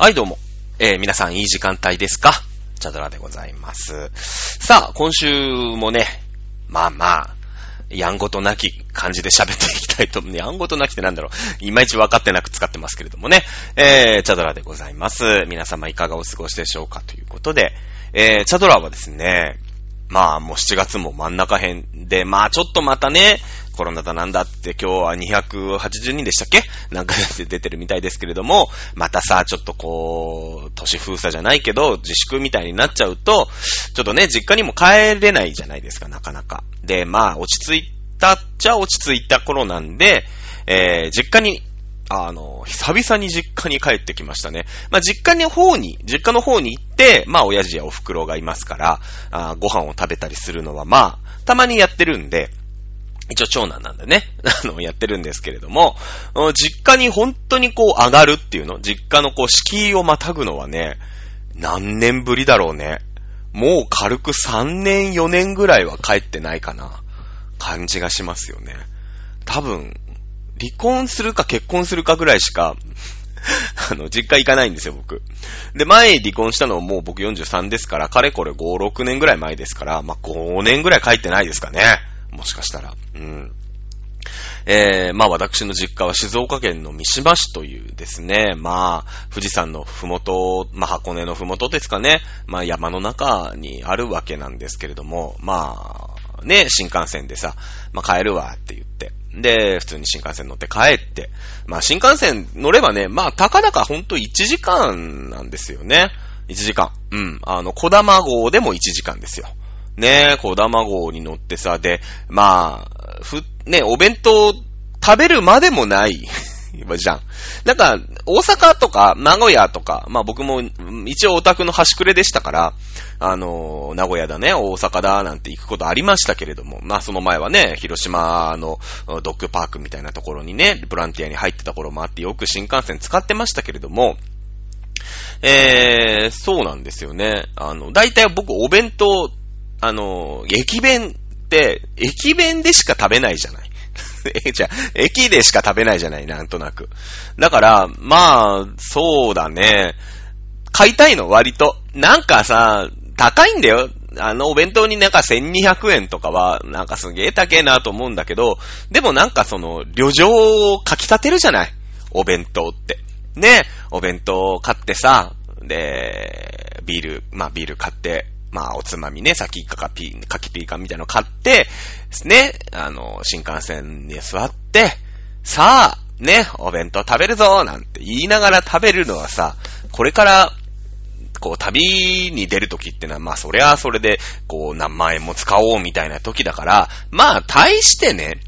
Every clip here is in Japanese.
はい、どうも。えー皆さんいい時間帯ですか？チャドラでございます。さあ、今週もね、まあまあ、やんごとなき感じで喋っていきたいと思う。やんごとなきってなんだろう。いまいち分かってなく使ってますけれどもね。えー、チャドラでございます。皆様いかがお過ごしでしょうかということで、えー、チャドラはですね、まあもう7月も真ん中辺で、まあちょっとまたね、コロナだなんだって今日は280人でしたっけ？なんか出てるみたいですけれども、またさ、ちょっとこう、都市封鎖じゃないけど、自粛みたいになっちゃうと、ちょっとね、実家にも帰れないじゃないですか、なかなか。で、まあ落ち着いたっちゃ落ち着いた頃なんで、えー、実家にあの、久々に実家に帰ってきましたね。まあ、実家の方に、実家の方に行って、まあ、親父やお袋がいますから、あご飯を食べたりするのは、まあ、たまにやってるんで、一応長男なんでね、あの、やってるんですけれども、実家に本当にこう上がるっていうの、実家のこう敷居をまたぐのはね、何年ぶりだろうね。もう軽く3年4年ぐらいは帰ってないかな。感じがしますよね。多分、離婚するか結婚するかぐらいしか、あの、実家行かないんですよ、僕。で、前離婚したのはもう僕43ですから、かれこれ5、6年ぐらい前ですから、まあ、5年ぐらい帰ってないですかね。もしかしたら。うん。えー、まあ私の実家は静岡県の三島市というですね、まあ、富士山のふもと、まあ箱根のふもとですかね、まあ山の中にあるわけなんですけれども、まあ、ね、新幹線でさ、まあ帰るわって言って、で、普通に新幹線乗って帰って、まあ新幹線乗ればね、まあたかだかほんと1時間なんですよね。1時間。うん。あの、小玉号でも1時間ですよ。ねえ、小玉号に乗ってさ、で、まあ、ふ、ね、お弁当食べるまでもない。じゃん。なんか、大阪とか名古屋とか、まあ僕も一応オタクの端くれでしたから、あの、名古屋だね、大阪だなんて行くことありましたけれども、まあその前はね、広島のドッグパークみたいなところにね、ボランティアに入ってた頃もあってよく新幹線使ってましたけれども、えー、そうなんですよね。あの、大体僕お弁当、あの、駅弁って、駅弁でしか食べないじゃない。え、じゃあ、駅でしか食べないじゃない、なんとなく。だから、まあ、そうだね。買いたいの、割と。なんかさ、高いんだよ。あの、お弁当になんか1200円とかは、なんかすげえ高えなと思うんだけど、でもなんかその、旅情をかき立てるじゃない。お弁当って。ね、お弁当買ってさ、で、ビール、まあビール買って、まあおつまみね、さっかかピー、かきピーカンみたいなの買って、ね、あの、新幹線に座って、さあ、ね、お弁当食べるぞなんて言いながら食べるのはさ、これから、こう、旅に出るときってのは、まあ、そりゃそれで、こう、何万円も使おうみたいな時だから、まあ、対してね、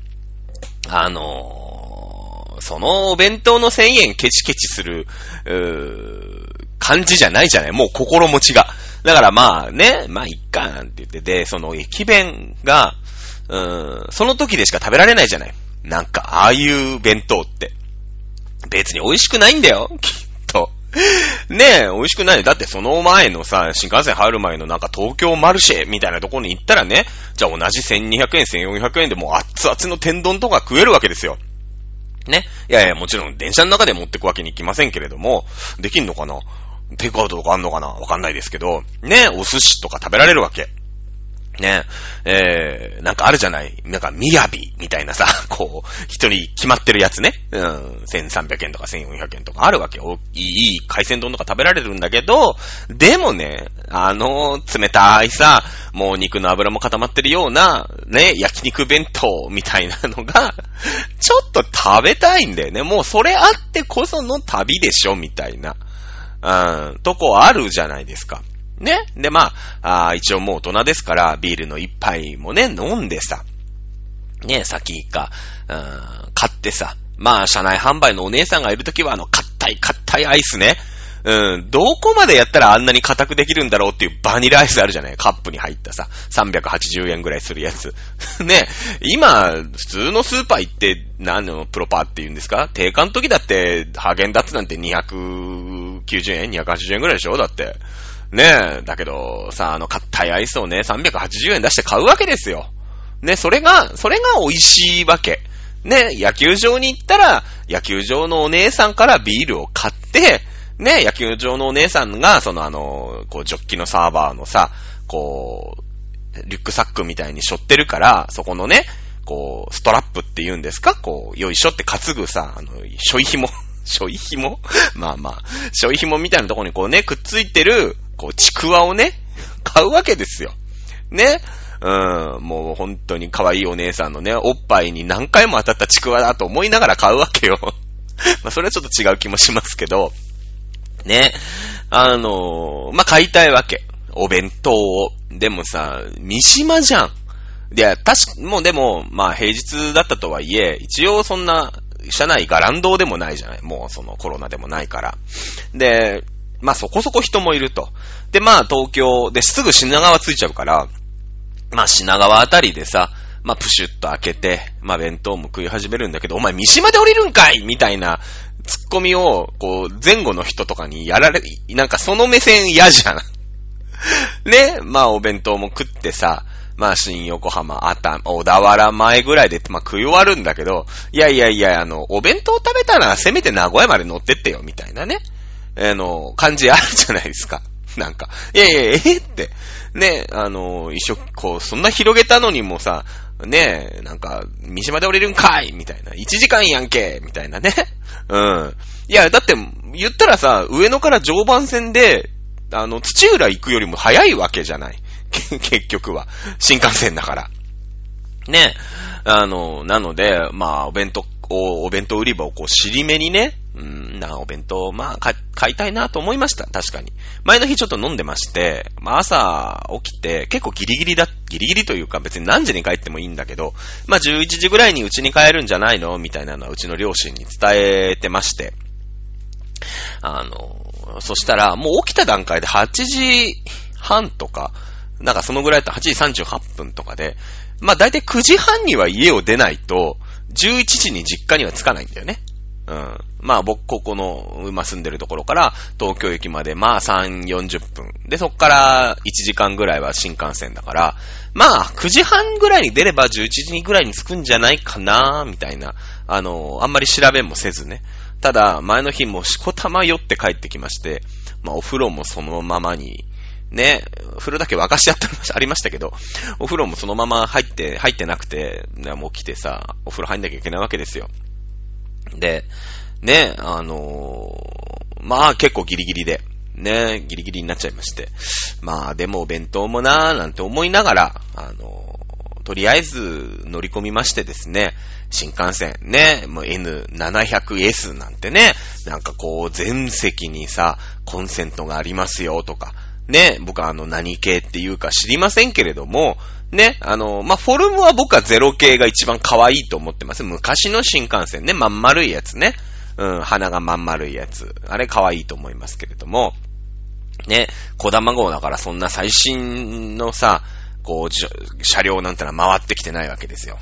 あのーそのお弁当の1000円ケチケチする、うー感じじゃないじゃないもう心持ちが。だからまあね、まあいっかなんて言って、で、その駅弁が、うーん、その時でしか食べられないじゃないなんか、ああいう弁当って。別に美味しくないんだよ、きっと。ねえ、美味しくない。だってその前のさ、新幹線入る前のなんか東京マルシェみたいなところに行ったらね、じゃあ同じ1200円、1400円でもう熱々の天丼とか食えるわけですよ。ね。いやいや、もちろん電車の中で持ってくわけにいきませんけれども、できんのかな？テイクアウトとかあんのかな？わかんないですけど、ね、お寿司とか食べられるわけ。ね、えー、なんかあるじゃない？なんか、みやびみたいなさ、こう、一人決まってるやつね。うん、1300円とか1400円とかあるわけ。おいい、いい海鮮丼とか食べられるんだけど、でもね、あの、冷たいさ、もう肉の油も固まってるような、ね、焼肉弁当みたいなのが、ちょっと食べたいんだよね。もうそれあってこその旅でしょ、みたいな。うん、とこあるじゃないですか。ね？で、まあ、あ一応もう大人ですから、ビールの一杯もね、飲んでさ、ね、先か、うん、買ってさ、まあ、車内販売のお姉さんがいるときは、あの、硬い硬いアイスね。うん、どこまでやったらあんなに硬くできるんだろうっていうバニラアイスあるじゃない？カップに入ったさ、380円ぐらいするやつ。ね、今、普通のスーパー行って、何のプロパーって言うんですか？定価の時だって、ハーゲンダッツなんて290円 ?280 円ぐらいでしょ？だって。ねえ、だけど、さ、あの、硬いアイスをね、380円出して買うわけですよ。ね、それが、それが美味しいわけ。ね、野球場に行ったら、野球場のお姉さんからビールを買って、ね、野球場のお姉さんが、そのあの、こう、ジョッキのサーバーのさ、こう、リュックサックみたいに背負ってるから、そこのね、こう、ストラップって言うんですか？こう、よいしょって担ぐさ、あの、しょい紐しょい紐？まあまあ、しょい紐みたいなとこにこうね、くっついてる、こう、ちくわをね、買うわけですよ。ね？うん、もう本当に可愛いお姉さんのね、おっぱいに何回も当たったちくわだと思いながら買うわけよ。まあそれはちょっと違う気もしますけど、ね。あのー、まあ買いたいわけ。お弁当を。でもさ、三島じゃん。いや、確か、もうでも、まあ平日だったとはいえ、一応そんな、車内ガランドでもないじゃない。もうそのコロナでもないから。で、まあそこそこ人もいると。で、まあ東京ですぐ品川着いちゃうから、まあ品川あたりでさ、まあプシュッと開けて、まあ弁当も食い始めるんだけど、お前三島で降りるんかいみたいなツッコミを、こう、前後の人とかにやられ、なんかその目線嫌じゃん。ね？まあお弁当も食ってさ、まあ、新横浜、あた、小田原前ぐらいで、まあ、食い終わるんだけど、いやいやいや、あの、お弁当食べたら、せめて名古屋まで乗ってってよ、みたいなね。あの、感じあるじゃないですか。なんか、いやいや、え？えって。ね、あの、一緒、こう、そんな広げたのにもさ、ねえなんか、三島で降りるんかいみたいな。1時間やんけみたいなね。うん。いや、だって、言ったらさ、上野から常磐線で、あの、土浦行くよりも早いわけじゃない。結局は。新幹線だから。ねえ。あの、なので、まあ、お弁当、お、お弁当売り場をこう、尻目にね、うん、な、お弁当、まあ、買、買いたいなと思いました。確かに。前の日ちょっと飲んでまして、まあ、朝起きて、結構ギリギリだ、ギリギリというか別に何時に帰ってもいいんだけど、まあ、11時ぐらいにうちに帰るんじゃないの？みたいなのはうちの両親に伝えてまして。あの、そしたら、もう起きた段階で8時半とか、なんかそのぐらいだと8時38分とかで、まあ大体9時半には家を出ないと、11時に実家には着かないんだよね。うん。まあ僕、ここの、今住んでるところから東京駅までまあ3、40分。で、そっから1時間ぐらいは新幹線だから、まあ9時半ぐらいに出れば11時ぐらいに着くんじゃないかなみたいな。あの、あんまり調べもせずね。ただ、前の日もしこたま酔って帰ってきまして、まあお風呂もそのままにね、風呂だけ沸かしてあった、ありましたけど、お風呂もそのまま入って、入ってなくて、もう来てさ、お風呂入んなきゃいけないわけですよ。で、ね、あのー、まあ結構ギリギリで、ね、ギリギリになっちゃいまして。まあでもお弁当もなーなんて思いながら、あのー、とりあえず乗り込みましてですね、新幹線ね、もう N700S なんてね、なんかこう全席にさ、コンセントがありますよとか、ね、僕はあの何系っていうか知りませんけれども、ね、あの、まあ、フォルムは僕はゼロ系が一番可愛いと思ってます。昔の新幹線ね、まん丸いやつね。うん、鼻がまん丸いやつ。あれ可愛いと思いますけれども、ね、小玉号だからそんな最新のさ、こう、車両なんてのは回ってきてないわけですよ。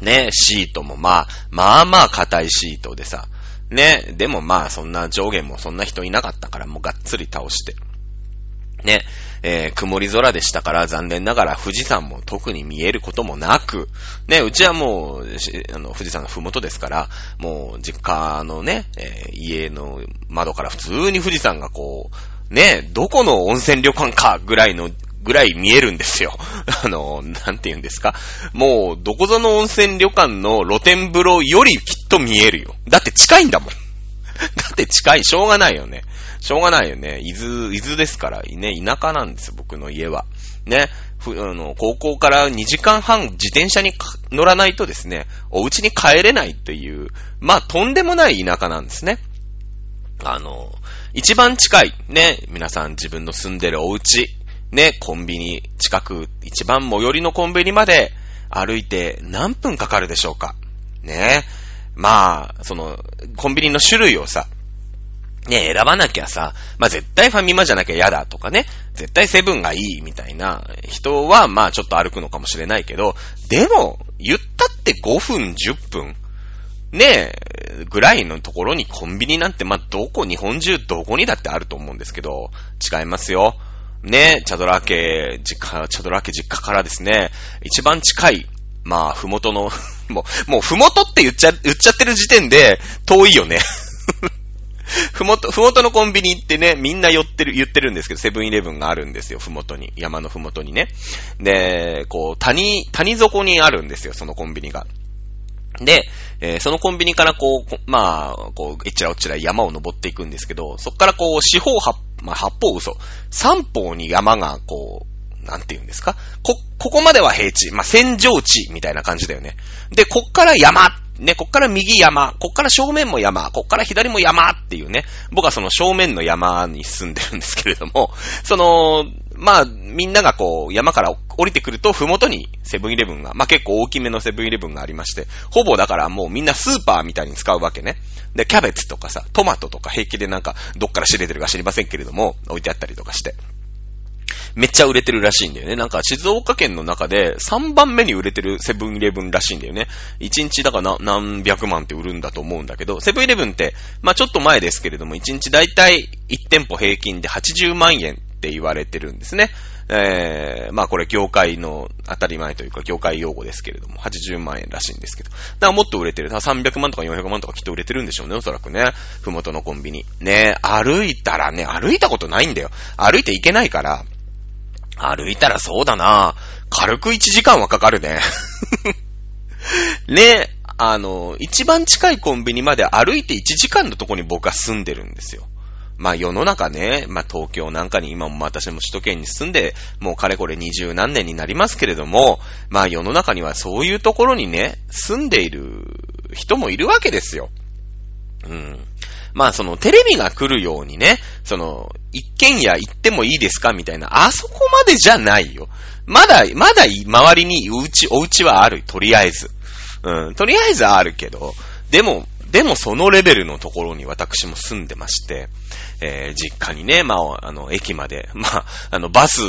ね、シートもまあ、まあまあ硬いシートでさ、ね、でもまあそんな上限もそんな人いなかったからもうがっつり倒して。ね、えー、曇り空でしたから残念ながら富士山も特に見えることもなく、ね、うちはもう、あの、富士山のふもとですから、もう実家のね、えー、家の窓から普通に富士山がこう、ね、どこの温泉旅館かぐらいのぐらい見えるんですよ。あの、なんて言うんですか。もう、どこぞの温泉旅館の露天風呂よりきっと見えるよ。だって近いんだもん。だって近い、しょうがないよね。しょうがないよね。伊豆、伊豆ですから、ね、田舎なんです、僕の家は。ね、ふ、あの、高校から2時間半自転車に乗らないとですね、お家に帰れないという、まあ、とんでもない田舎なんですね。あの、一番近い、ね、皆さん自分の住んでるお家、ね、コンビニ、近く、一番最寄りのコンビニまで歩いて何分かかるでしょうか。ね。まあ、その、コンビニの種類をさ、ね、選ばなきゃさ、まあ、絶対ファミマじゃなきゃ嫌だとかね、絶対セブンがいいみたいな人は、まちょっと歩くのかもしれないけど、でも、言ったって5分、10分、ねえ、ぐらいのところにコンビニなんて、まあ、どこ、日本中どこにだってあると思うんですけど、違いますよ。ねえ、チャドラ家、実家、チャドラ家実家からですね、一番近い、まあ、ふもとの もう、もうふもとって言っちゃ、言っちゃってる時点で、遠いよね ふもと、ふもとのコンビニってね、みんな寄ってる、言ってるんですけど、セブンイレブンがあるんですよ、ふもとに。山のふもとにね。で、こう、谷、谷底にあるんですよ、そのコンビニが。で、えー、そのコンビニからこう、まあ、こう、えちらおちら山を登っていくんですけど、そっからこう、四方八、まあ、八方嘘。三方に山がこう、なんて言うんですか？こ、ここまでは平地。まあ、戦場地みたいな感じだよね。で、こっから山ね、こっから右山、こっから正面も山、こっから左も山っていうね、僕はその正面の山に住んでるんですけれども、その、まあ、みんながこう、山から降りてくると、ふもとにセブンイレブンが、まあ結構大きめのセブンイレブンがありまして、ほぼだからもうみんなスーパーみたいに使うわけね。で、キャベツとかさ、トマトとか平気でなんか、どっから知れてるか知りませんけれども、置いてあったりとかして。めっちゃ売れてるらしいんだよね。なんか静岡県の中で3番目に売れてるセブンイレブンらしいんだよね。1日だから何百万って売るんだと思うんだけど、セブンイレブンって、まあちょっと前ですけれども、1日だいたい1店舗平均で80万円って言われてるんですね。えー、まあこれ業界の当たり前というか業界用語ですけれども、80万円らしいんですけど。だからもっと売れてる。だから300万とか400万とかきっと売れてるんでしょうね、おそらくね。ふもとのコンビニ。ね、歩いたらね、歩いたことないんだよ。歩いていけないから、歩いたらそうだな軽く1時間はかかるね。ね、あの、一番近いコンビニまで歩いて1時間のとこに僕は住んでるんですよ。まあ世の中ね、まあ東京なんかに今も私も首都圏に住んで、もうかれこれ二十何年になりますけれども、まあ世の中にはそういうところにね、住んでいる人もいるわけですよ。うん。まあそのテレビが来るようにね、その、一軒家行ってもいいですかみたいな、あそこまでじゃないよ。まだ、まだ周りにお家、お家はある。とりあえず。うん。とりあえずあるけど、でも、でもそのレベルのところに私も住んでまして、えー、実家にね、まあ、あの、駅まで、まあ、あの、バス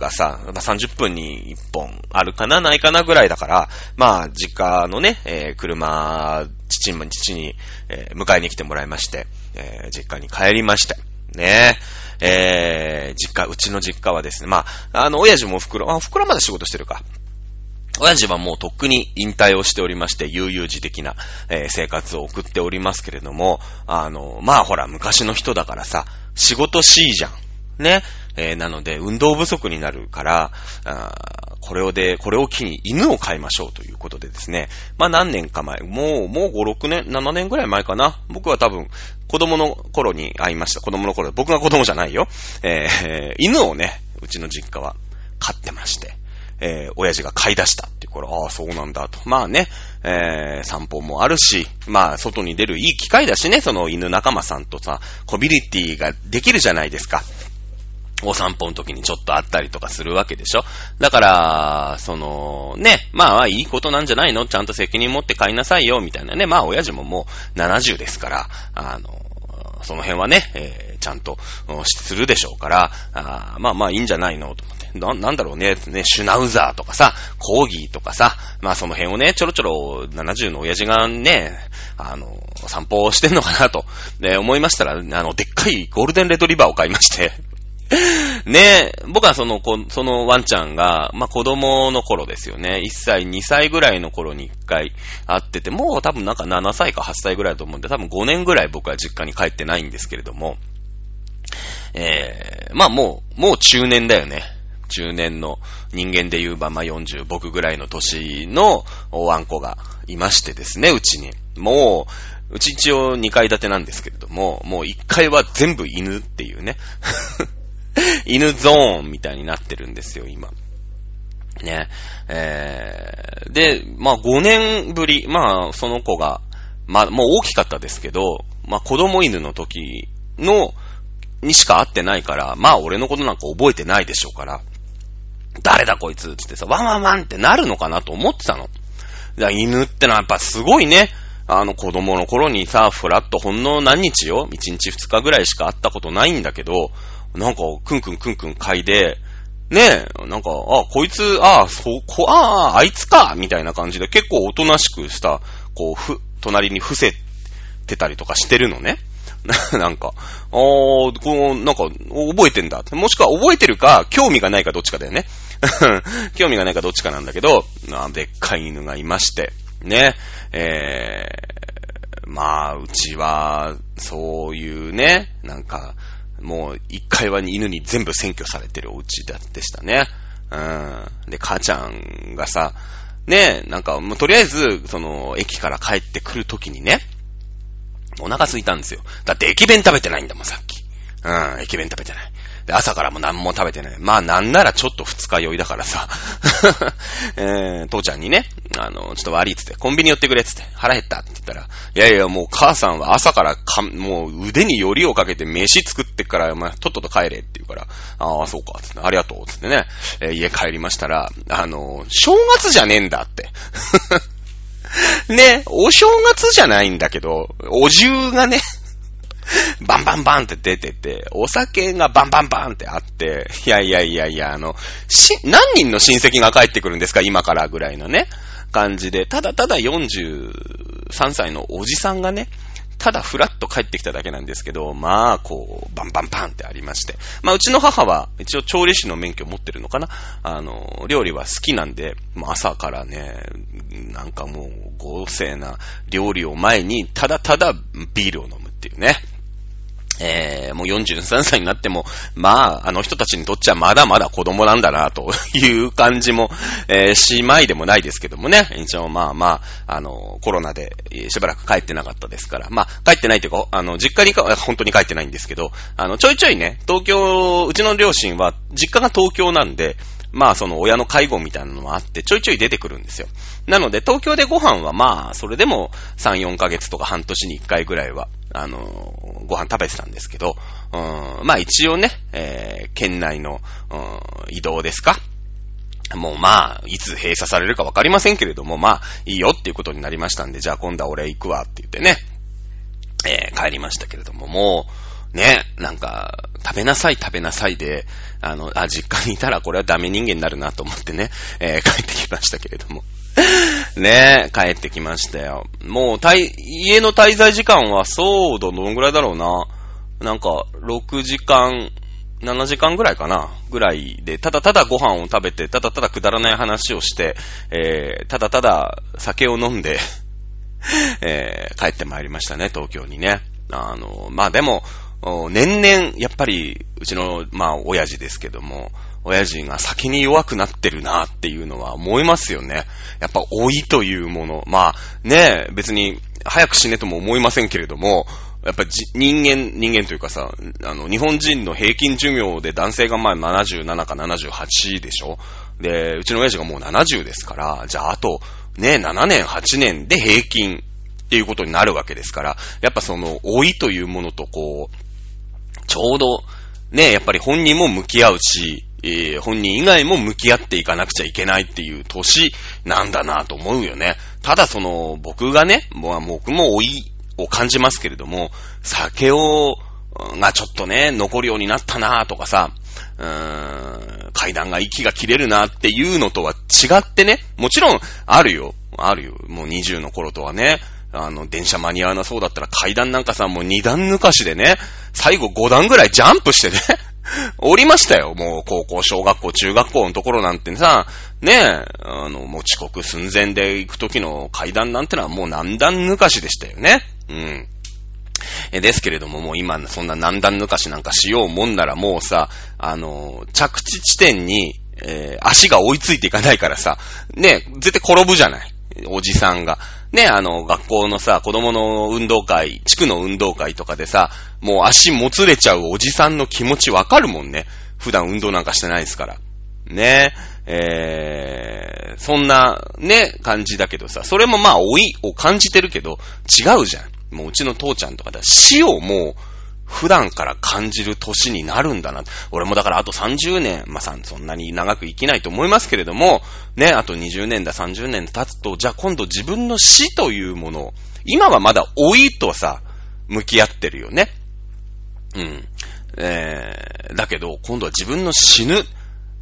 がさ、30分に1本あるかな、ないかなぐらいだから、まあ、実家のね、えー、車、父に、父に、えー、迎えに来てもらいまして、えー、実家に帰りまして、ねええー、実家、うちの実家はですね、まあ、あの、親父もお袋、あ、袋まで仕事してるか。親父はもうとっくに引退をしておりまして、悠々自適な、えー、生活を送っておりますけれども、あの、まあほら、昔の人だからさ、仕事しいじゃん。ね。えー、なので、運動不足になるから、あこれをで、これを機に犬を飼いましょうということでですね。まあ何年か前、もう、もう5、6年、7年ぐらい前かな。僕は多分、子供の頃に会いました。子供の頃、僕が子供じゃないよ。えー、犬をね、うちの実家は飼ってまして。えー、親父が買い出したっていうから、ああ、そうなんだと。まあね、えー、散歩もあるし、まあ、外に出るいい機会だしね、その犬仲間さんとさ、コミュニティができるじゃないですか。お散歩の時にちょっと会ったりとかするわけでしょ。だから、その、ね、まあ、いいことなんじゃないの？ちゃんと責任持って買いなさいよ、みたいな。ね。まあ、親父ももう70ですから、あの、その辺はね、えー、ちゃんと、するでしょうから、あまあまあいいんじゃないの？と思って。な、なんだろうね、ね、シュナウザーとかさ、コーギーとかさ、まあその辺をね、ちょろちょろ70の親父がね、あの、散歩してんのかなと、ね、思いましたら、あの、でっかいゴールデンレトリバーを買いまして、ねえ僕はその子、そのワンちゃんが、まあ、子供の頃ですよね。1歳、2歳ぐらいの頃に1回会ってて、もう多分なんか7歳か8歳ぐらいだと思うんで、多分5年ぐらい僕は実家に帰ってないんですけれども、えー、まあもう、もう中年だよね。中年の人間で言うば、まあ、40、僕ぐらいの年のワンコがいましてですね、うちに。もう、うち一応2階建てなんですけれども、もう1階は全部犬っていうね。犬ゾーンみたいになってるんですよ、今。ね。えー、で、まあ5年ぶり、まあその子が、まあもう大きかったですけど、まあ子供犬の時の、にしか会ってないから、まあ俺のことなんか覚えてないでしょうから、誰だこいつつってさ、ワンワンワンってなるのかなと思ってたの。だ犬ってのはやっぱすごいね。あの子供の頃にさ、ふらっとほんの何日よ ?1 日2日ぐらいしか会ったことないんだけど、なんか、くんくんくんくん嗅いで、ねえ、なんか、あ、こいつ、あ、そこ、ああ、いつかみたいな感じで結構おとなしくした、こう、ふ、隣に伏せてたりとかしてるのね。なんか、あこう、なんか、覚えてんだ。もしくは覚えてるか、興味がないかどっちかだよね。興味がないかどっちかなんだけど、あでっかい犬がいまして、ね、えー、まあ、うちは、そういうね、なんか、もう、一回は犬に全部占拠されてるお家でしたね。うん。で、母ちゃんがさ、ね、なんか、もうとりあえず、その、駅から帰ってくるときにね、お腹空いたんですよ。だって駅弁食べてないんだもん、さっき。うん、駅弁食べてない。で、朝からも何も食べてない。まあなんならちょっと二日酔いだからさ、えー、父ちゃんにね、あの、ちょっと悪いっつって、コンビニ寄ってくれっつって、腹減ったって言ったら、いやいやもう母さんは朝からか、もう腕によりをかけて飯作ってから、お前、とっとと帰れって言うから、ああ、そうか、つって、ありがとう、つってね、えー、家帰りましたら、あの、正月じゃねえんだって。ね、お正月じゃないんだけど、お重がね、バンバンバンって出てて、お酒がバンバンバンってあって、いやいやいやいや、あの、し、何人の親戚が帰ってくるんですか今からぐらいのね、感じで、ただただ43歳のおじさんがね、ただふらっと帰ってきただけなんですけど、まあ、こう、バンバンバンってありまして。まあ、うちの母は、一応調理師の免許持ってるのかなあの、料理は好きなんで、もう朝からね、なんかもう、豪勢な料理を前に、ただただビールを飲むっていうね。えー、もう43歳になっても、まあ、あの人たちにとっちゃまだまだ子供なんだな、という感じも、えー、しまいでもないですけどもね。一応まあまあ、あの、コロナでしばらく帰ってなかったですから。まあ、帰ってないというか、あの、実家にか、本当に帰ってないんですけど、あの、ちょいちょいね、東京、うちの両親は、実家が東京なんで、まあその親の介護みたいなのもあってちょいちょい出てくるんですよ。なので東京でご飯はまあそれでも3、4ヶ月とか半年に1回ぐらいは、あの、ご飯食べてたんですけど、うん、まあ一応ね、えー、県内の、うん、移動ですかもうまあ、いつ閉鎖されるかわかりませんけれども、まあ、いいよっていうことになりましたんで、じゃあ今度は俺行くわって言ってね、えー、帰りましたけれども、もう、ね、なんか、食べなさい食べなさいで、あの、あ、実家にいたらこれはダメ人間になるなと思ってね、えー、帰ってきましたけれども。ね帰ってきましたよ。もう、たい家の滞在時間はそうどのぐらいだろうな。なんか、6時間、7時間ぐらいかなぐらいで、ただただご飯を食べて、ただただくだらない話をして、えー、ただただ酒を飲んで えー、帰ってまいりましたね、東京にね。あの、まあでも、年々、やっぱり、うちの、まあ、親父ですけども、親父が先に弱くなってるなっていうのは思いますよね。やっぱ老いというもの。まあ、ねえ別に早く死ねとも思いませんけれども、やっぱ人間、人間というかさ、あの、日本人の平均寿命で男性がまあ77か78でしょで、うちの親父がもう70ですから、じゃああと、ね、7年、8年で平均っていうことになるわけですから、やっぱその、老いというものとこう、ちょうど、ね、やっぱり本人も向き合うし、えー、本人以外も向き合っていかなくちゃいけないっていう年なんだなと思うよね。ただその、僕がね、僕も老いを感じますけれども、酒を、がちょっとね、残るようになったなとかさ、うーん、階段が息が切れるなっていうのとは違ってね、もちろんあるよ。あるよ。もう20の頃とはね、あの、電車間に合わなそうだったら階段なんかさ、もう2段抜かしでね、最後5段ぐらいジャンプしてね、降りましたよ。もう高校、小学校、中学校のところなんてさ、ねえ、あの、もう遅刻寸前で行く時の階段なんてのはもう何段抜かしでしたよね。うん。え、ですけれども、もう今、そんな何段抜かしなんかしようもんならもうさ、あの、着地地点に、えー、足が追いついていかないからさ、ねえ、絶対転ぶじゃない。おじさんが。ね、あの、学校のさ、子供の運動会、地区の運動会とかでさ、もう足もつれちゃうおじさんの気持ちわかるもんね。普段運動なんかしてないですから。ね、えー、そんな、ね、感じだけどさ、それもまあ、老いを感じてるけど、違うじゃん。もううちの父ちゃんとかだ、死をもう、普段から感じる年になるんだな。俺もだからあと30年、まあ、そんなに長く生きないと思いますけれども、ね、あと20年だ、30年経つと、じゃあ今度自分の死というものを、今はまだ老いとさ、向き合ってるよね。うん。えー、だけど、今度は自分の死ぬ。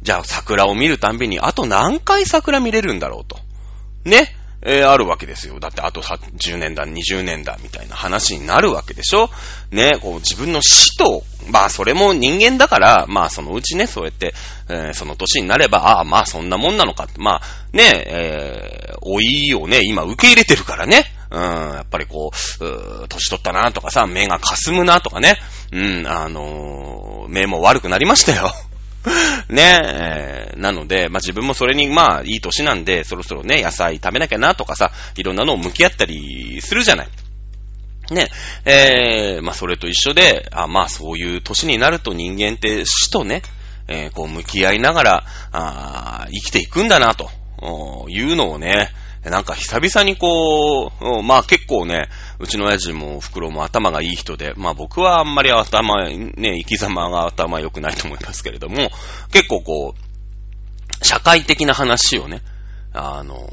じゃあ桜を見るたんびに、あと何回桜見れるんだろうと。ね。えー、あるわけですよ。だってあと10年だ、20年だ、みたいな話になるわけでしょ？ね、こう自分の死と、まあそれも人間だから、まあそのうちね、そうやって、えー、その年になれば、ああ、まあそんなもんなのかって、まあね、えー、老いをね、今受け入れてるからね。うん、やっぱりこう、う年取ったなとかさ、目が霞むなとかね。うん、あのー、目も悪くなりましたよ。ねえ、なので、まあ、自分もそれに、まあ、いい年なんで、そろそろね、野菜食べなきゃなとかさ、いろんなのを向き合ったりするじゃない。ね、えー、まあ、それと一緒で、あまあ、そういう年になると人間って死とね、えー、こう、向き合いながら、あ生きていくんだな、というのをね、なんか久々にこう、まあ結構ね、うちの親父も袋も頭がいい人で、まあ僕はあんまり頭、ね、生き様が頭良くないと思いますけれども、結構こう、社会的な話をね、あの、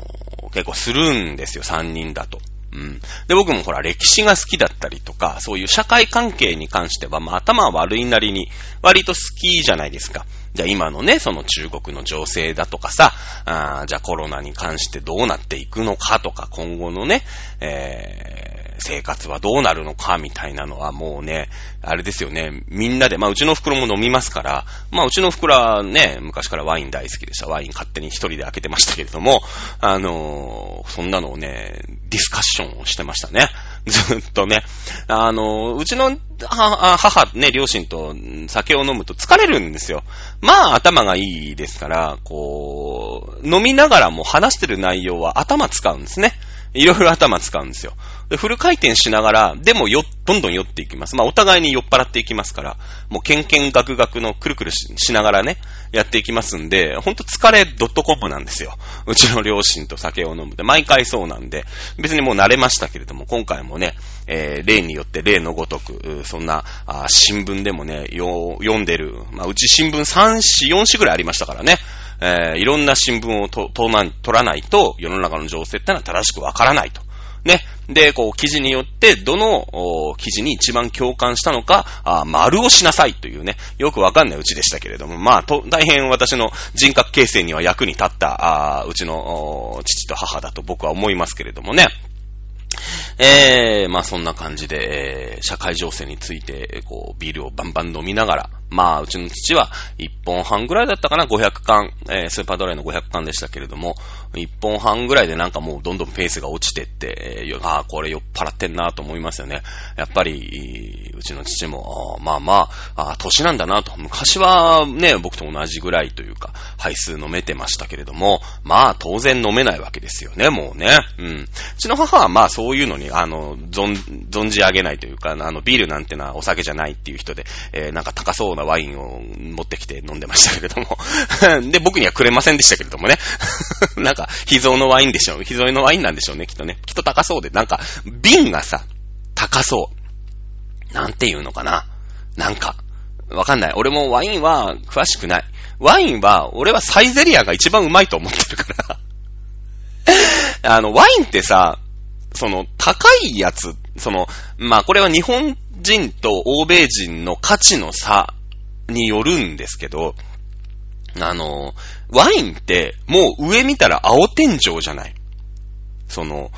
結構するんですよ、三人だと。うん。で、僕もほら、歴史が好きだったりとか、そういう社会関係に関しては、まあ頭は悪いなりに、割と好きじゃないですか。じゃあ今のね、その中国の情勢だとかさ、あじゃあコロナに関してどうなっていくのかとか、今後のね、えー、生活はどうなるのかみたいなのはもうね、あれですよね、みんなで、まあうちの袋も飲みますから、まあうちの袋はね、昔からワイン大好きでした。ワイン勝手に一人で開けてましたけれども、あのー、そんなのをね、ディスカッションをしてましたね。ずっとね。あの、うちの母、ね、両親と酒を飲むと疲れるんですよ。まあ、頭がいいですから、こう、飲みながらも話してる内容は頭使うんですね。いろいろ頭使うんですよ。で、フル回転しながら、でもよ、どんどん酔っていきます。まあ、お互いに酔っ払っていきますから、もう、ケンケンガクガクのくるくるしながらね、やっていきますんで、ほんと疲れ .com なんですよ。うちの両親と酒を飲むで、毎回そうなんで、別にもう慣れましたけれども、今回もね、えー、例によって例のごとく、そんな、あ新聞でもね、読んでる、まあ、うち新聞3紙、4紙ぐらいありましたからね、えー、いろんな新聞をと取らないと、世の中の情勢ってのは正しくわからないと。ね。で、こう、記事によって、どの記事に一番共感したのか、あ丸をしなさいというね、よくわかんないうちでしたけれども、まあ、と、大変私の人格形成には役に立った、あうちの父と母だと僕は思いますけれどもね。えー、まあそんな感じで、えー、社会情勢について、こう、ビールをバンバン飲みながら、まあ、うちの父は1本半ぐらいだったかな、500缶、えー、スーパードライの500缶でしたけれども、1本半ぐらいでなんかもうどんどんペースが落ちてって、えー、ああ、これ酔っ払ってんなと思いますよね。やっぱり、うちの父も、あまあまあ、あ年なんだなと。昔はね、僕と同じぐらいというか、配数飲めてましたけれども、まあ当然飲めないわけですよね、もうね。うん。うちの母はまあそういうのに、あの、存、存じ上げないというか、あの、ビールなんてのはお酒じゃないっていう人で、えー、なんか高そうなワインを持ってきて飲んでましたけれども。で、僕にはくれませんでしたけれどもね。なんか、秘蔵のワインでしょ。秘蔵のワインなんでしょうね、きっとね。きっと高そうで、なんか、瓶がさ、高そう。なんていうのかな。なんか、わかんない。俺もワインは詳しくない。ワインは、俺はサイゼリアが一番うまいと思ってるから あの、ワインってさ、その、高いやつ、その、まあ、これは日本人と欧米人の価値の差によるんですけど、あの、ワインってもう上見たら青天井じゃない。その、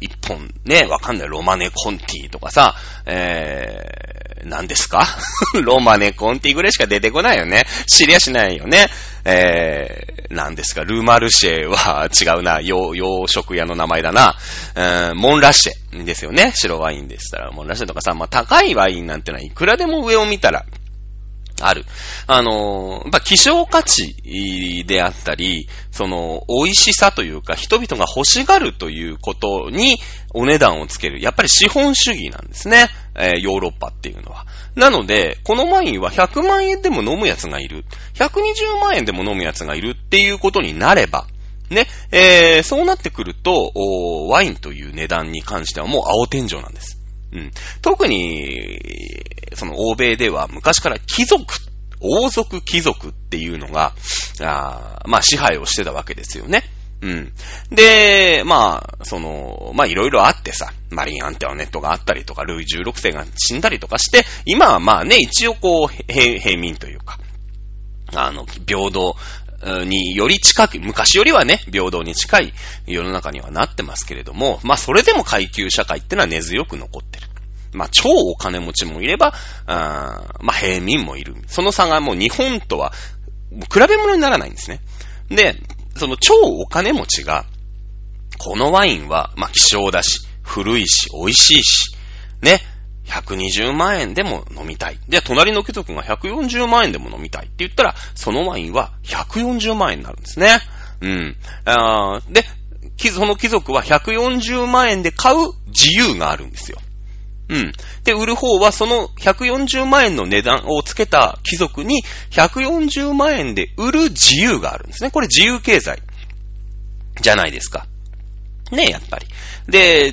一本ね、わかんない。ロマネコンティとかさ、えー、何ですか？ロマネコンティぐらいしか出てこないよね。知りゃしないよね。えー、何ですか、ルーマルシェは違うな。洋、洋食屋の名前だな。えー、モンラッシェですよね。白ワインでしたら。モンラッシェとかさ、まあ、高いワインなんてのはいくらでも上を見たらある。あの、やっぱ希少価値であったり、その、美味しさというか、人々が欲しがるということにお値段をつける。やっぱり資本主義なんですね。えー、ヨーロッパっていうのは。なので、このワインは100万円でも飲むやつがいる。120万円でも飲むやつがいるっていうことになれば、ね、えー、そうなってくると、ワインという値段に関してはもう青天井なんです。特に、その欧米では昔から貴族、王族貴族っていうのが、あまあ支配をしてたわけですよね。うん。で、まあ、その、まあいろいろあってさ、マリン・アンテワネットがあったりとか、ルイ16世が死んだりとかして、今はまあね、一応こう、平民というか、あの、平等により近く、昔よりはね、平等に近い世の中にはなってますけれども、まあそれでも階級社会ってのは根強く残ってる。まあ超お金持ちもいれば、あまあ平民もいる。その差がもう日本とは、比べ物にならないんですね。で、その超お金持ちが、このワインは、まあ、希少だし、古いし、美味しいし、ね、120万円でも飲みたい。で、隣の貴族が140万円でも飲みたいって言ったら、そのワインは140万円になるんですね。うん。あで、その貴族は140万円で買う自由があるんですよ。うん。で、売る方はその140万円の値段をつけた貴族に140万円で売る自由があるんですね。これ自由経済じゃないですか。ねやっぱり。で、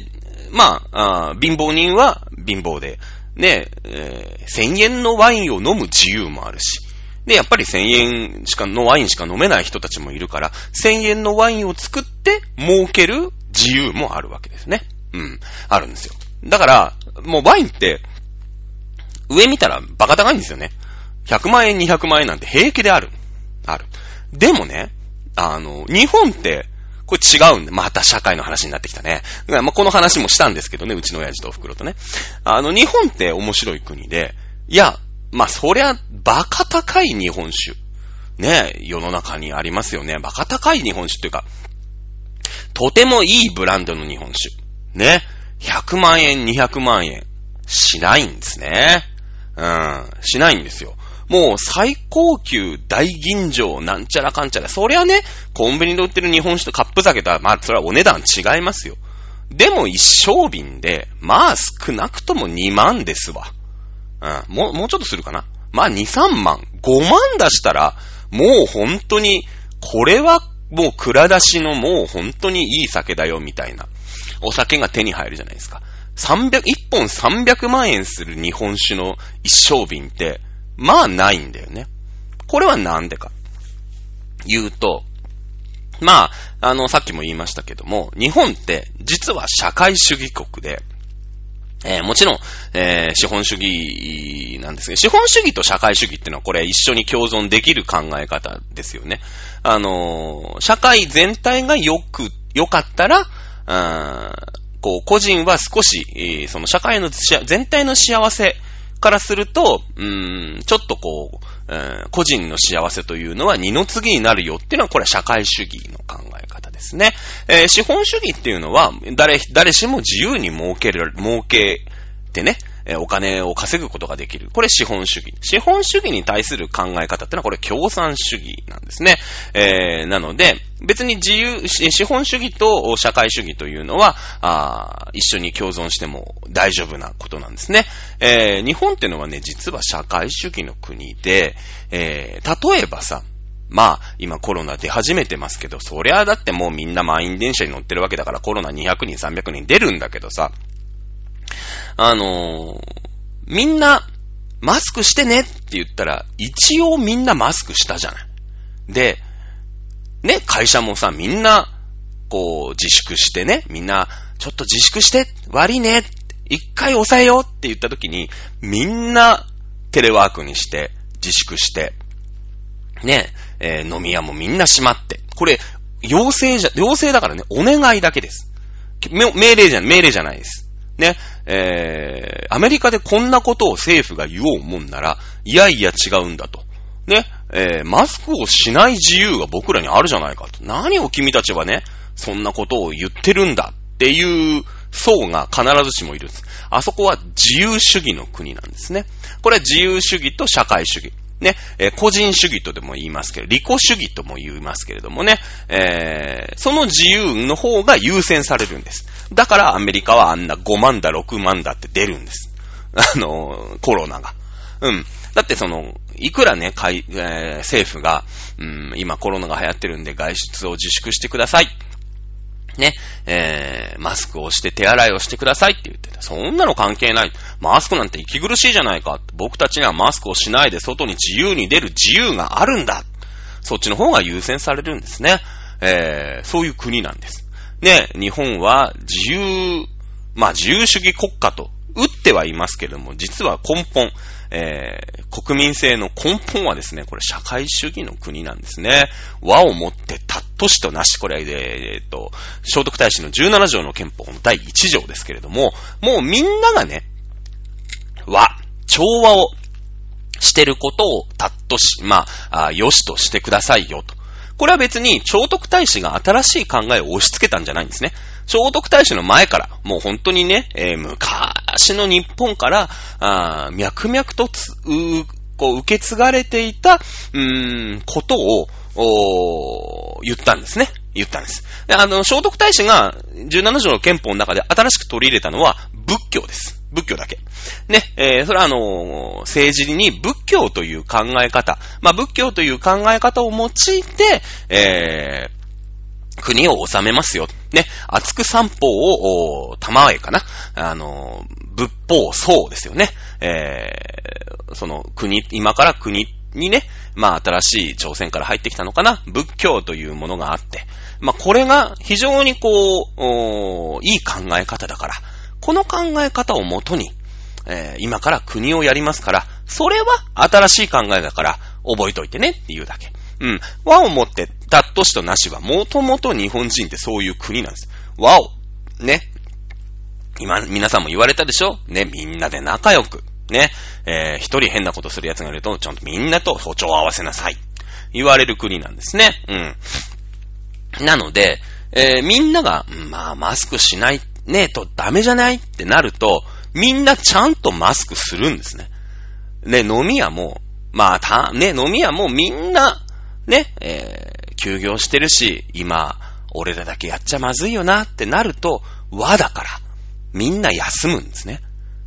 まあ、あ貧乏人は貧乏で、ねえー、1000円のワインを飲む自由もあるし、で、やっぱり1000円しかのワインしか飲めない人たちもいるから、1000円のワインを作って儲ける自由もあるわけですね。うん。あるんですよ。だから、もうワインって、上見たらバカ高いんですよね。100万円、200万円なんて平気である。ある。でもね、あの、日本って、これ違うんで、また社会の話になってきたね。まあ、この話もしたんですけどね、うちの親父とお袋とね。あの、日本って面白い国で、いや、まあ、そりゃ、バカ高い日本酒。ね、世の中にありますよね。バカ高い日本酒っていうか、とてもいいブランドの日本酒。ね。100万円、200万円。しないんですね。うん。しないんですよ。もう最高級大吟醸なんちゃらかんちゃら。そりゃね、コンビニで売ってる日本酒とカップ酒とは、まあそれはお値段違いますよ。でも一升瓶で、まあ少なくとも2万ですわ。うん。もう、もうちょっとするかな。まあ2、3万。5万出したら、もう本当に、これはもう蔵出しのもう本当にいい酒だよみたいな。お酒が手に入るじゃないですか。300、1本300万円する日本酒の一升瓶って、まあないんだよね。これはなんでか。言うと、まあ、あの、さっきも言いましたけども、日本って実は社会主義国で、えー、もちろん、えー、資本主義なんですけど、資本主義と社会主義ってのはこれ一緒に共存できる考え方ですよね。あのー、社会全体が良く、良かったら、こう、個人は少し、その社会の全体の幸せからすると、うん、ちょっとこう、個人の幸せというのは二の次になるよっていうのは、これは社会主義の考え方ですね。えー、資本主義っていうのは、誰、誰しも自由に儲ける、儲けてね、えお金を稼ぐことができる。これ資本主義。資本主義に対する考え方ってのはこれ共産主義なんですね。えー、なので、別に自由、資本主義と社会主義というのは、あ一緒に共存しても大丈夫なことなんですね。えー、日本っていうのはね、実は社会主義の国で、えー、例えばさ、まあ、今コロナ出始めてますけど、そりゃだってもうみんな満員電車に乗ってるわけだからコロナ200人、300人出るんだけどさ、あのー、みんな、マスクしてねって言ったら、一応みんなマスクしたじゃない。で、ね、会社もさ、みんな、こう、自粛してね、みんな、ちょっと自粛して、悪いね、一回抑えようって言った時に、みんな、テレワークにして、自粛して、ね、えー、飲み屋もみんな閉まって。これ、要請じゃ、要請だからね、お願いだけです。命令じゃ、命令じゃないです。ね、えー、アメリカでこんなことを政府が言おうもんなら、いやいや違うんだと。ね、えー、マスクをしない自由が僕らにあるじゃないかと。何を君たちはね、そんなことを言ってるんだっていう層が必ずしもいるんです。あそこは自由主義の国なんですね。これは自由主義と社会主義。ね、え、個人主義とでも言いますけど、利己主義とも言いますけれどもね、えー、その自由の方が優先されるんです。だからアメリカはあんな5万だ、6万だって出るんです。あの、コロナが。うん。だってその、いくらね、かい、えー、政府が、うん、今コロナが流行ってるんで外出を自粛してください。ね、えー、マスクをして手洗いをしてくださいって言ってた。そんなの関係ない。マスクなんて息苦しいじゃないか。僕たちにはマスクをしないで外に自由に出る自由があるんだ。そっちの方が優先されるんですね。えー、そういう国なんです。ね、日本は自由、まあ自由主義国家と打ってはいますけれども、実は根本、えー、国民性の根本はですね、これ社会主義の国なんですね。和をもってたっとしとなし、これで、えー、っと、聖徳太子の17条の憲法の第1条ですけれども、もうみんながね、和、調和をしてることをたっとし、まあ、あよしとしてくださいよと。これは別に聖徳太子が新しい考えを押し付けたんじゃないんですね。聖徳太子の前から、もう本当にね、えー、昔の日本から、あ脈々とつ、こう、受け継がれていた、うーん、ことを、お言ったんですね。言ったんです。で、あの、聖徳太子が17条の憲法の中で新しく取り入れたのは仏教です。仏教だけ。ね、えー、それはあの政治に仏教という考え方、まあ、仏教という考え方を用いて、えー、国を治めますよ。ね、厚く三法を、玉江かな。あの、仏法僧ですよね。えー、その国、今から国にね、まあ新しい朝鮮から入ってきたのかな。仏教というものがあって、まあこれが非常にこう、いい考え方だから、この考え方をもとに、えー、今から国をやりますから、それは新しい考えだから覚えといてねっていうだけ。うん。和をもって、だっとしとなしは、もともと日本人ってそういう国なんです。和を、ね。今、皆さんも言われたでしょ？ね、みんなで仲良く。ね。えー、一人変なことする奴がいると、ちゃんとみんなと歩調を合わせなさい。言われる国なんですね。うん。なので、えー、みんなが、まあ、マスクしないねえとダメじゃないってなると、みんなちゃんとマスクするんですね。ね、飲み屋も、まあ、た、ね、飲み屋もみんな、ね、えー、休業してるし、今、俺らだけやっちゃまずいよなってなると、和だから、みんな休むんですね。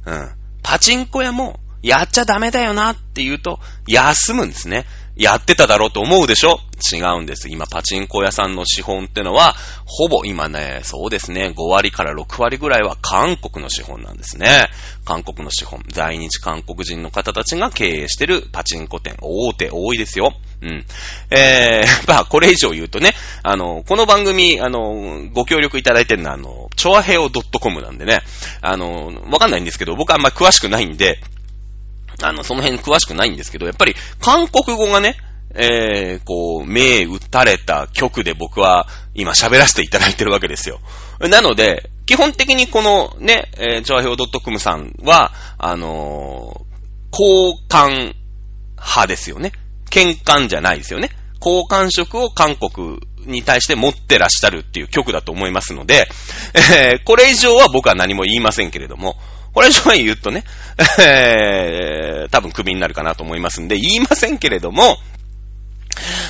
うん。パチンコ屋も、やっちゃダメだよなって言うと、休むんですね。やってただろうと思うでしょ？違うんです。今、パチンコ屋さんの資本ってのは、ほぼ今ね、そうですね、5割から6割ぐらいは韓国の資本なんですね。韓国の資本。在日韓国人の方たちが経営してるパチンコ店。大手多いですよ。うん。えー、まあ、これ以上言うとね、あの、この番組、あの、ご協力いただいてるのは、あの、チョアヘオ .com なんでね、あの、わかんないんですけど、僕はあんま詳しくないんで、あの、その辺詳しくないんですけど、やっぱり韓国語がね、えー、こう、目打たれた曲で僕は今喋らせていただいてるわけですよ。なので、基本的にこのね、えー、チョアヘオ .com さんは、あのー、交換派ですよね。喧嘩じゃないですよね。好感触を韓国に対して持ってらっしゃるっていう曲だと思いますので、えー、これ以上は僕は何も言いませんけれども、これ以上は言うとね、えー、多分クビになるかなと思いますんで、言いませんけれども、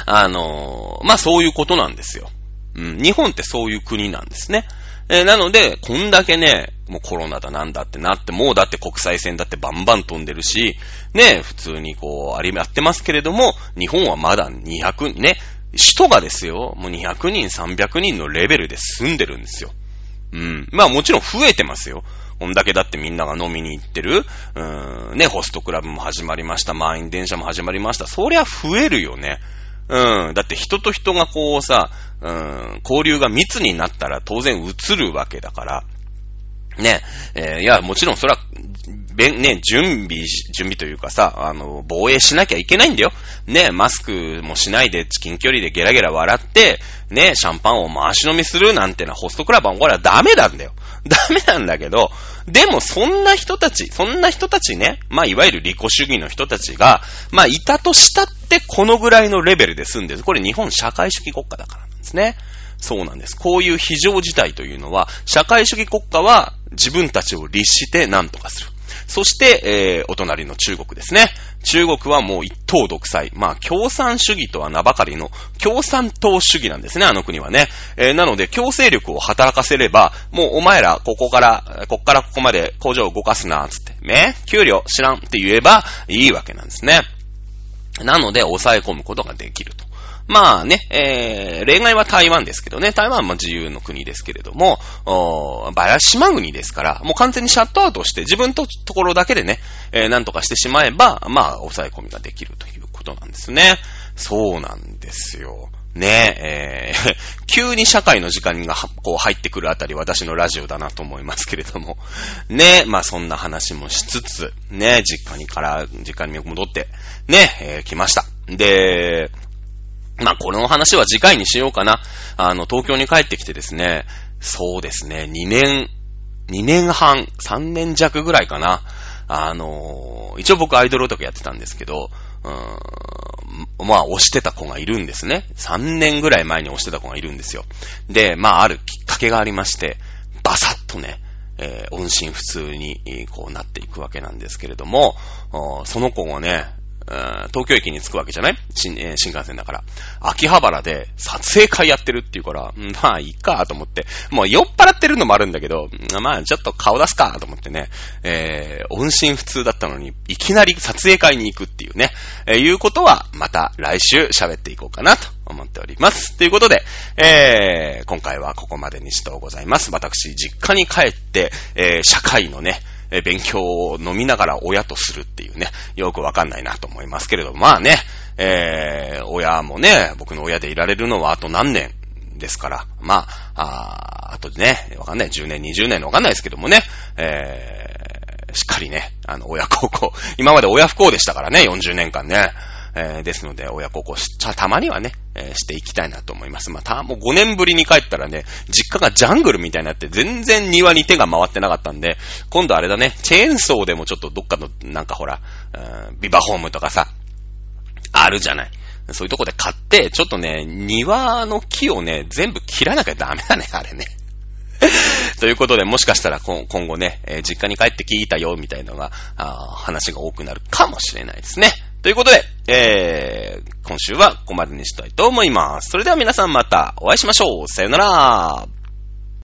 あのー、まあ、そういうことなんですよ。うん、日本ってそういう国なんですね。えー、なので、こんだけね、もうコロナだなんだってなって、もうだって国際線だってバンバン飛んでるし、ね、普通にこう、あり、やってますけれども、日本はまだ200、ね、首都がですよ、もう200人、300人のレベルで住んでるんですよ。うん。まあもちろん増えてますよ。こんだけだってみんなが飲みに行ってる、うーん、ね、ホストクラブも始まりました、満員電車も始まりました。そりゃ増えるよね。うん。だって人と人がこうさ、うん、交流が密になったら当然映るわけだから。ね、えー、いや、もちろんそれは、べん、ね、準備、準備というかさ、あの、防衛しなきゃいけないんだよ。ね、マスクもしないで、近距離でゲラゲラ笑って、ね、シャンパンを回し飲みするなんてのはホストクラブはこれはダメなんだよ。ダメなんだけど、でもそんな人たち、そんな人たちね、まあいわゆる利己主義の人たちが、まあいたとしたってこのぐらいのレベルで済んでる。これ日本社会主義国家だからなんですね。そうなんです。こういう非常事態というのは、社会主義国家は自分たちを律して何とかする。そして、えー、お隣の中国ですね。中国はもう一党独裁。まあ、共産主義とは名ばかりの共産党主義なんですね、あの国はね。えー、なので、強制力を働かせれば、もうお前ら、ここから、こっからここまで工場を動かすな、つって。ね？給料知らんって言えばいいわけなんですね。なので、抑え込むことができると。まあね、えー、例外は台湾ですけどね、台湾は自由の国ですけれども、まあ島国ですから、もう完全にシャットアウトして自分のところだけでね、えー、なんとかしてしまえば、まあ、抑え込みができるということなんですね。そうなんですよ。ねえ、えー、急に社会の時間がこう入ってくるあたり私のラジオだなと思いますけれども。ねまあそんな話もしつつ、ね実家にから、実家に戻って、ねえー、来ました。で、まあ、この話は次回にしようかな。あの、東京に帰ってきてですね、そうですね、2年、2年半、3年弱ぐらいかな。あの、一応僕アイドル男やってたんですけど、うーん、まあ、押してた子がいるんですね。3年ぐらい前に押してた子がいるんですよ。で、まあ、あるきっかけがありまして、バサッとね、えー、音信不通に、こうなっていくわけなんですけれども、その子がね、東京駅に着くわけじゃない？新,、えー、新幹線だから。秋葉原で撮影会やってるっていうから、まあいいかと思って、もう酔っ払ってるのもあるんだけど、まあちょっと顔出すかと思ってね、えー、音信不通だったのに、いきなり撮影会に行くっていうね、えー、いうことは、また来週喋っていこうかなと思っております。ということで、えー、今回はここまでにしとうございます。私、実家に帰って、えー、社会のね、え勉強を飲みながら親とするっていうね、よくわかんないなと思いますけれども、まあね、えー、親もね、僕の親でいられるのはあと何年ですから、まあ、ああとね、わかんない、10年、20年のわかんないですけどもね、えー、しっかりね、あの、親孝行、今まで親不幸でしたからね、40年間ね。えー、ですので、親孝行し、ちゃ、たまにはね、えー、していきたいなと思います。まあ、た、もう5年ぶりに帰ったらね、実家がジャングルみたいになって、全然庭に手が回ってなかったんで、今度あれだね、チェーンソーでもちょっとどっかの、なんかほら、うん、ビバホームとかさ、あるじゃない。そういうとこで買って、ちょっとね、庭の木をね、全部切らなきゃダメだね、あれね。ということで、もしかしたら今後ね、えー、実家に帰って聞いたよ、みたいなのが、話が多くなるかもしれないですね。ということで、えー、今週はここまでにしたいと思います。それでは皆さんまたお会いしましょう。さよなら。